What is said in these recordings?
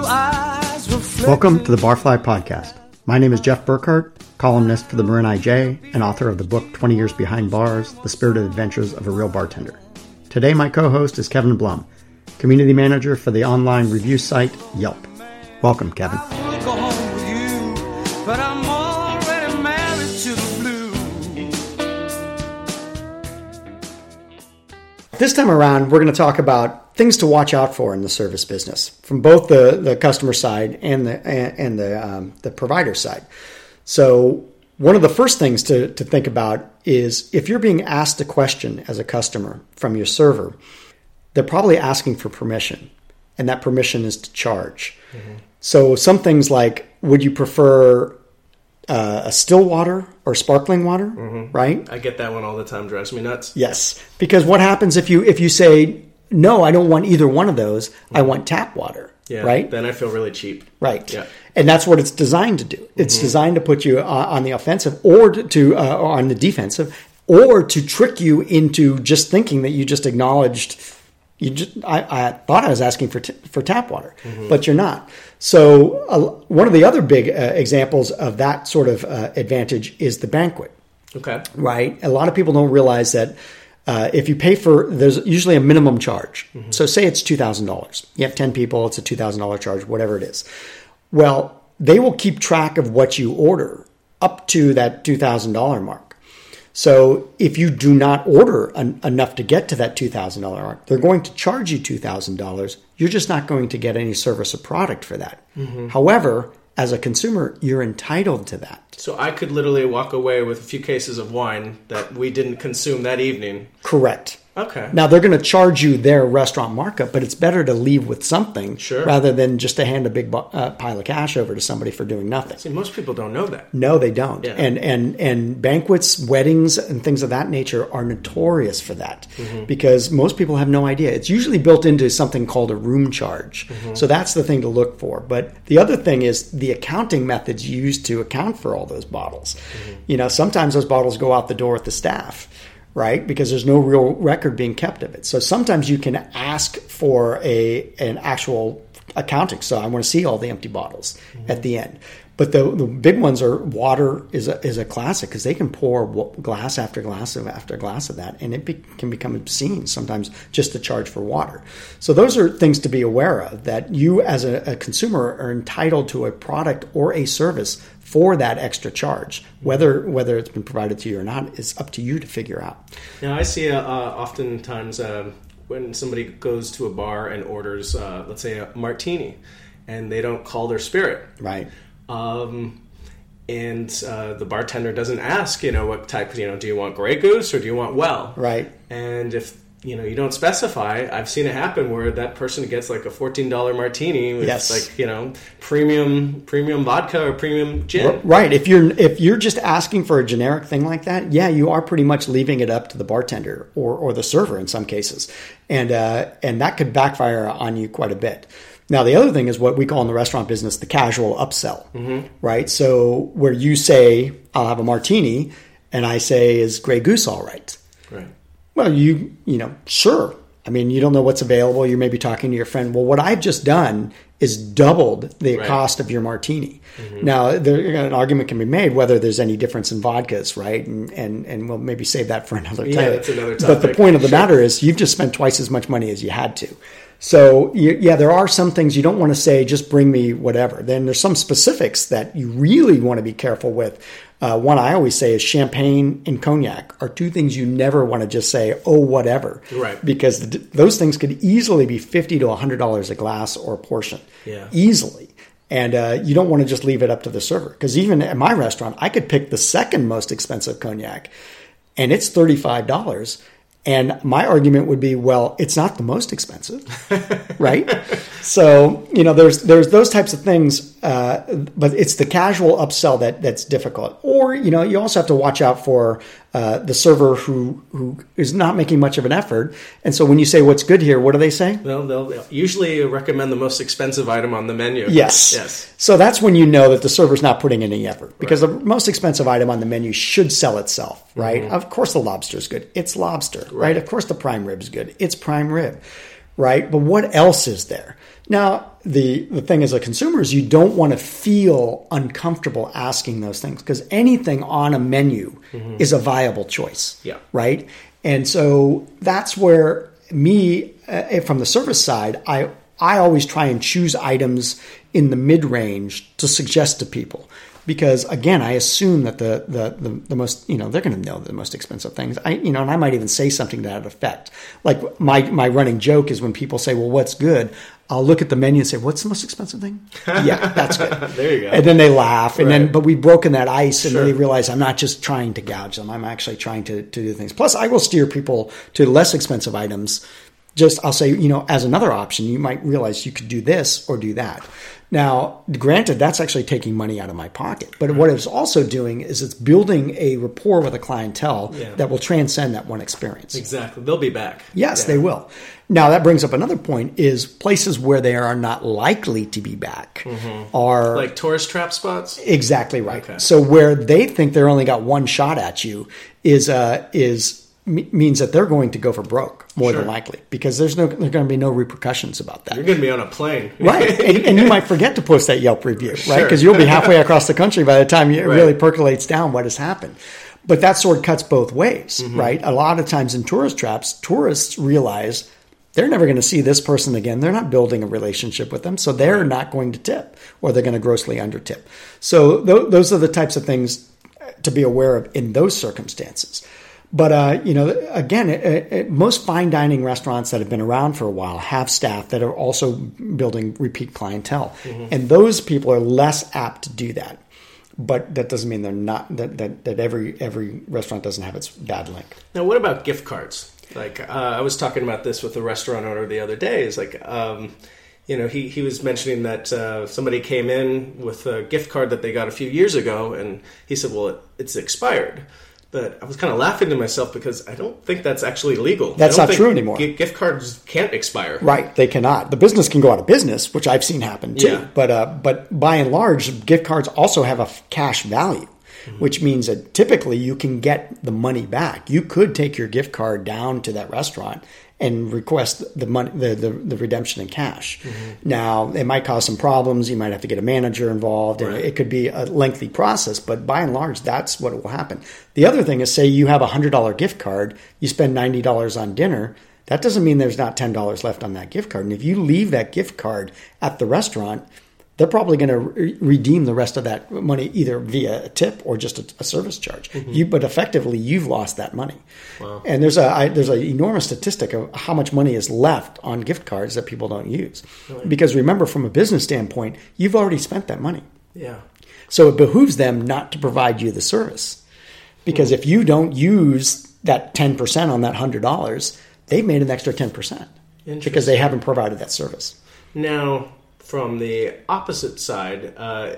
blue eyes reflecting. Welcome to the Barfly Podcast. My name is Jeff Burkhart, columnist for the Marin IJ and author of the book 20 Years Behind Bars The Spirited Adventures of a Real Bartender. Today, my co host is Kevin Blum, community manager for the online review site Yelp. Welcome, Kevin. I would go home with you, but I'm already married to the blue. This time around, we're going to talk about things to watch out for in the service business from both the, the customer side and the and the um, the provider side. So, one of the first things to, to think about is if you're being asked a question as a customer from your server, they're probably asking for permission, and that permission is to charge. So, some things like would you prefer uh, a still water or sparkling water, right? I get that one all the time. Drives me nuts. Yes, because what happens if you if you say no, I don't want either one of those. I want tap water. Yeah. Right. Then I feel really cheap. Right. Yeah. And that's what it's designed to do. It's designed to put you uh, on the offensive or to, uh, or on the defensive or to trick you into just thinking that you just acknowledged you just I, I thought I was asking for t- for tap water, but you're not. So uh, one of the other big uh, examples of that sort of uh, advantage is the banquet Okay. right? A lot of people don't realize that uh, if you pay for, there's usually a minimum charge. So say it's two thousand dollars. You have ten people, it's a two thousand dollar charge, whatever it is. Well, they will keep track of what you order up to that two thousand dollar mark. So if you do not order en- enough to get to that two thousand dollar mark, they're going to charge you two thousand dollars. You're just not going to get any service or product for that. However, as a consumer, you're entitled to that. So I could literally walk away with a few cases of wine that we didn't consume that evening. Correct. Okay. Now they're going to charge you their restaurant markup, but it's better to leave with something Sure. rather than just to hand a big uh, pile of cash over to somebody for doing nothing. See, most people don't know that. No, they don't. Yeah. And and and banquets, weddings, and things of that nature are notorious for that Mm-hmm. because most people have no idea. It's usually built into something called a room charge. Mm-hmm. So that's the thing to look for. But the other thing is the accounting methods used to account for all those bottles. Mm-hmm. You know, sometimes those bottles go out the door with the staff. Right, because there's no real record being kept of it. So sometimes you can ask for a an actual accounting. So I want to see all the empty bottles at the end. But the, the big ones are water is a, is a classic because they can pour glass after glass of after glass of that, and it be, can become obscene sometimes just to charge for water. So those are things to be aware of that you as a, a consumer are entitled to a product or a service for that extra charge. Whether whether it's been provided to you or not is up to you to figure out. Now I see uh, uh, oftentimes um, when somebody goes to a bar and orders, uh, let's say, a martini, and they don't call their spirit. Right. Um, and uh, the bartender doesn't ask, you know, what type, you know, do you want Grey Goose or do you want Well? Right. And if you know you don't specify, I've seen it happen where that person gets like a fourteen dollar martini with Yes. like you know premium premium vodka or premium gin. Right. If you're if you're just asking for a generic thing like that, yeah, you are pretty much leaving it up to the bartender or, or the server in some cases, and uh, and that could backfire on you quite a bit. Now the other thing is what we call in the restaurant business the casual upsell, right? So where you say I'll have a martini, and I say is Grey Goose all right? Right. Well, you you know, sure. I mean, you don't know what's available. You may be talking to your friend. Well, what I've just done is doubled the Right. cost of your martini. Mm-hmm. Now, there, an argument can be made whether there's any difference in vodkas, right? And and and we'll maybe save that for another time. Yeah, that's another topic. But the point of the matter is, you've just spent twice as much money as you had to. So yeah, there are some things you don't want to say. Just bring me whatever. Then there's some specifics that you really want to be careful with. Uh, one I always say is champagne and cognac are two things you never want to just say, oh, whatever. Right. Because th- those things could easily be 50 to $100 a glass or a portion. Yeah. Easily. And uh, you don't want to just leave it up to the server. Because even at my restaurant, I could pick the second most expensive cognac and it's $35. And my argument would be, well, it's not the most expensive, right? So you know, there's there's those types of things, uh, but it's the casual upsell that that's difficult. Or you know, you also have to watch out for uh, the server who who is not making much of an effort. And so when you say what's good here, what do they say? Well, they'll usually recommend the most expensive item on the menu. Yes. Yes. So that's when you know that the server's not putting in any effort because the most expensive item on the menu should sell itself, right? Of course, the lobster's good. It's lobster, right? Of course, the prime rib's good. It's prime rib, right? But what else is there? Now, the, the thing as a consumer is you don't want to feel uncomfortable asking those things because anything on a menu is a viable choice. Yeah. Right. And so that's where me, uh, from the service side, I, I always try and choose items in the mid range to suggest to people because again, I assume that the, the, the, the most, you know, they're going to know the most expensive things. I, you know, and I might even say something to that effect. Like my, my running joke is when people say, well, what's good? I'll look at the menu and say, what's the most expensive thing? yeah, that's good. There you go. And then they laugh. And then, but we've broken that ice and Sure. they realize I'm not just trying to gouge them. I'm actually trying to, to do things. Plus I will steer people to less expensive items. Just, I'll say, you know, as another option, you might realize you could do this or do that. Now, granted, that's actually taking money out of my pocket. But what it's also doing is it's building a rapport with a clientele Yeah. that will transcend that one experience. Exactly. They'll be back. Yes, Yeah. they will. Now that brings up another point: is places where they are not likely to be back are Like tourist trap spots. exactly right. Okay. So where they think they're only got one shot at you is uh, is means that they're going to go for broke more Sure. than likely because there's no there's going to be no repercussions about that. You're going to be on a plane. Right, and, and you might forget to post that Yelp review, right? Sure. Because you'll be halfway across the country by the time it Right. really percolates down what has happened. But that sword cuts both ways, Mm-hmm. right? A lot of times in tourist traps, tourists realize they're never going to see this person again. They're not building a relationship with them, so they're not going to tip, or they're going to grossly undertip. So th- those are the types of things to be aware of in those circumstances. But uh, you know, again, it, it, most fine dining restaurants that have been around for a while have staff that are also building repeat clientele, and those people are less apt to do that. But that doesn't mean they're not that, that, that every every restaurant doesn't have its bad link. Now, what about gift cards? Like, uh, I was talking about this with a restaurant owner the other day. Is like, um, you know, he, he was mentioning that uh, somebody came in with a gift card that they got a few years ago, and he said, "Well, it, it's expired." But I was kind of laughing to myself because I don't think that's actually legal. That's I don't not think true anymore. gi- Gift cards can't expire. Right, they cannot. The business can go out of business, which I've seen happen too. Yeah. But uh, but by and large, gift cards also have a f- cash value, which means that typically you can get the money back. You could take your gift card down to that restaurant and request the money, the, the, the redemption in cash. Mm-hmm. Now, it might cause some problems. You might have to get a manager involved, and Right. it could be a lengthy process. But by and large, that's what will happen. The other thing is, say you have a hundred dollar gift card, you spend ninety dollars on dinner. That doesn't mean there's not ten dollars left on that gift card. And if you leave that gift card at the restaurant, they're probably going to re- redeem the rest of that money either via a tip or just a, a service charge. Mm-hmm. You, but effectively, you've lost that money. And there's a I, there's an enormous statistic of how much money is left on gift cards that people don't use. Because remember, from a business standpoint, you've already spent that money. Yeah. So it behooves them not to provide you the service. Because hmm. if you don't use that 10% on that $100, they've made an extra 10% because they haven't provided that service. Now, from the opposite side, uh,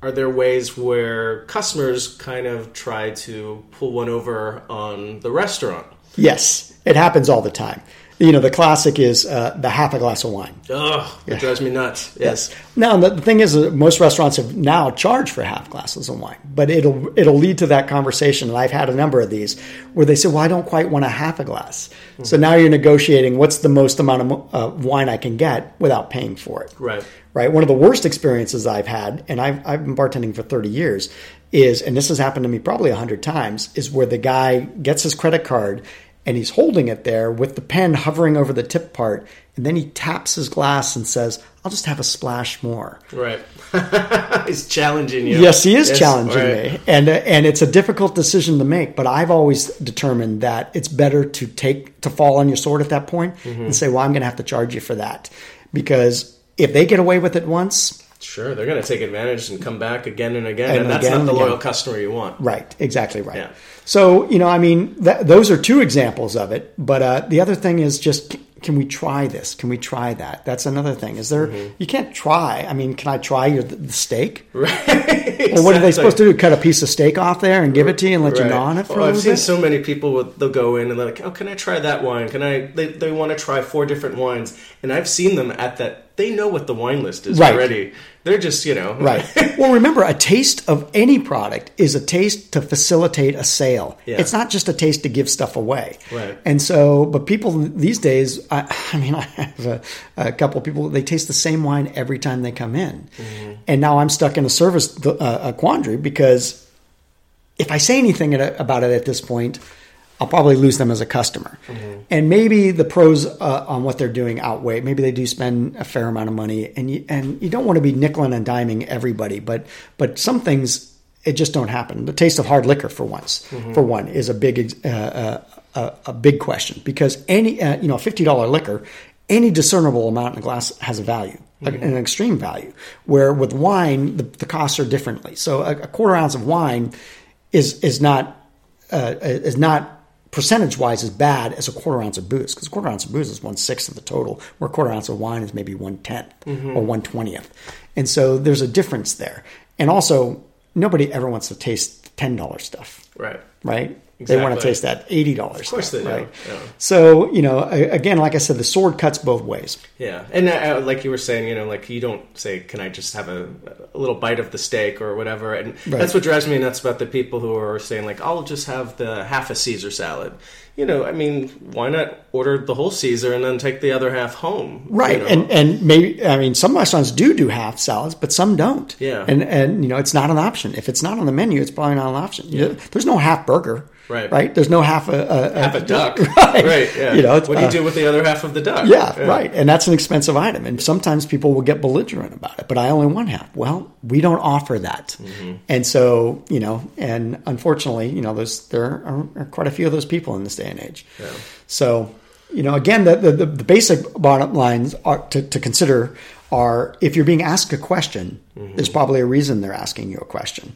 are there ways where customers kind of try to pull one over on the restaurant? Yes, it happens all the time. You know, the classic is uh, the half a glass of wine. Ugh, it drives me nuts. Yes. Now the, thing is, that most restaurants have now charged for half glasses of wine, but it'll it'll lead to that conversation. And I've had a number of these where they say, "Well, I don't quite want a half a glass." So now you're negotiating what's the most amount of uh, wine I can get without paying for it. Right. Right. One of the worst experiences I've had, and I've, I've been bartending for 30 years, is, and this has happened to me probably 100 times, is where the guy gets his credit card and he's holding it there with the pen hovering over the tip part, and then he taps his glass and says, I'll just have a splash more. Right. He's challenging you. Yes, he is Yes, challenging right. me, and uh, and it's a difficult decision to make. But I've always determined that it's better to take to fall on your sword at that point Mm-hmm. and say, "Well, I'm going to have to charge you for that," because if they get away with it once, Sure, they're going to take advantage and come back again and again, And and, that's again not the again. loyal customer you want. Right, exactly right. Yeah. So, you know, I mean, th- those are two examples of it. But uh, the other thing is just, can we try this? Can we try that? That's another thing. Is there, Mm-hmm. you can't try. I mean, can I try your the steak? Right. Well, what are they supposed to do? Cut a piece of steak off there and give it to you and let you Right. gnaw on it for Oh, a I've seen bit? so many people with they'll go in and they're like, "Oh, can I try that wine? Can I?" They, they want to try four different wines, and I've seen them at that they know what the wine list is Right. already. They're just you know Right. well, remember, a taste of any product is a taste to facilitate a sale. Yeah. It's not just a taste to give stuff away. Right. And so, but people these days, I, I mean, I have a, a couple of people, they taste the same wine every time they come in. And now I'm stuck in a service uh, a quandary because if I say anything about it at this point, I'll probably lose them as a customer. And maybe the pros uh, on what they're doing outweigh. Maybe they do spend a fair amount of money, and you and you don't want to be nickeling and diming everybody, but but some things it just don't happen. The taste of hard liquor, for once, for one, is a big uh, uh, a, a big question because any uh, you know fifty dollar liquor, any discernible amount in a glass has a value. An extreme value, where with wine the, the costs are differently. So a, a quarter ounce of wine is is not uh, is not percentage wise as bad as a quarter ounce of booze because a quarter ounce of booze is one sixth of the total, where a quarter ounce of wine is maybe one or mm-hmm. one twentieth, and so there's a difference there. And also, nobody ever wants to taste ten dollars stuff, right. right? They want to taste that eighty dollars. Of course they do, right? yeah. So you know, again, like I said, the sword cuts both ways. Yeah, and uh, like you were saying, you know, like you don't say, "Can I just have a, a little bite of the steak or whatever?" And Right. that's what drives me nuts about the people who are saying, like, "I'll just have the half a Caesar salad." You know, I mean, why not order the whole Caesar and then take the other half home? Right, you know? and and maybe I mean some restaurants do do half salads, but some don't. Yeah. and and you know it's not an option. If it's not on the menu, it's probably not an option. You- There's no half burger. Right. right. There's no half a, a half a duck, Right. Yeah. You know, what do you uh, do with the other half of the duck? Yeah, right. And that's an expensive item. And sometimes people will get belligerent about it, but I only want half. Well, we don't offer that. Mm-hmm. And so, you know, and unfortunately, you know, there's, there are, are quite a few of those people in this day and age. Yeah. So, you know, again, the, the, the basic bottom lines are to, to consider are if you're being asked a question, Mm-hmm. there's probably a reason they're asking you a question.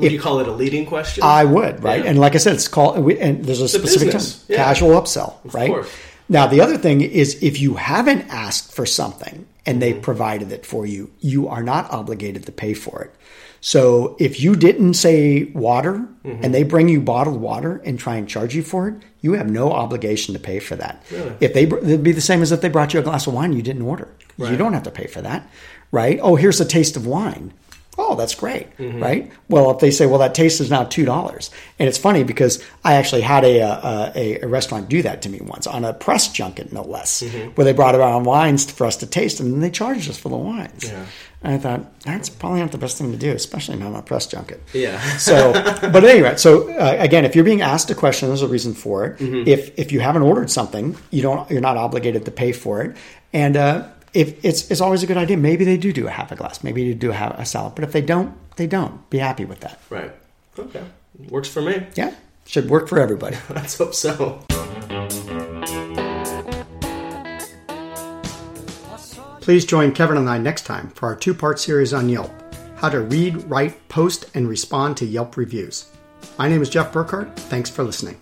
Would you call it a leading question? I would, right? Yeah. And like I said, it's called, and there's a specific term, yeah. casual upsell, right? course. Now, the other thing is if you haven't asked for something and they Mm-hmm. provided it for you, you are not obligated to pay for it. So if you didn't say water Mm-hmm. and they bring you bottled water and try and charge you for it, you have no obligation to pay for that. Really? If they, it'd be the same as if they brought you a glass of wine you didn't order. You don't have to pay for that, right? Oh, here's a taste of wine. Oh, that's great, Mm-hmm. right? Well, if they say, well, that taste is now two dollars, and it's funny because I actually had a, uh, a a restaurant do that to me once on a press junket, no less, Mm-hmm. where they brought around wines for us to taste, and then they charged us for the wines. Yeah. And I thought that's probably not the best thing to do, especially not on a press junket. Yeah. So, but anyway, so uh, again, if you're being asked a question, there's a reason for it. Mm-hmm. If if you haven't ordered something, you don't you're not obligated to pay for it. And uh, if it's it's always a good idea. Maybe they do do a half a glass. Maybe they do have a salad. But if they don't, they don't. Be happy with that. right. Okay. Works for me. Yeah, should work for everybody. Let's hope so. Please join Kevin and I next time for our two part series on Yelp how to read, write, post, and respond to Yelp reviews. My name is Jeff Burkhart. Thanks for listening.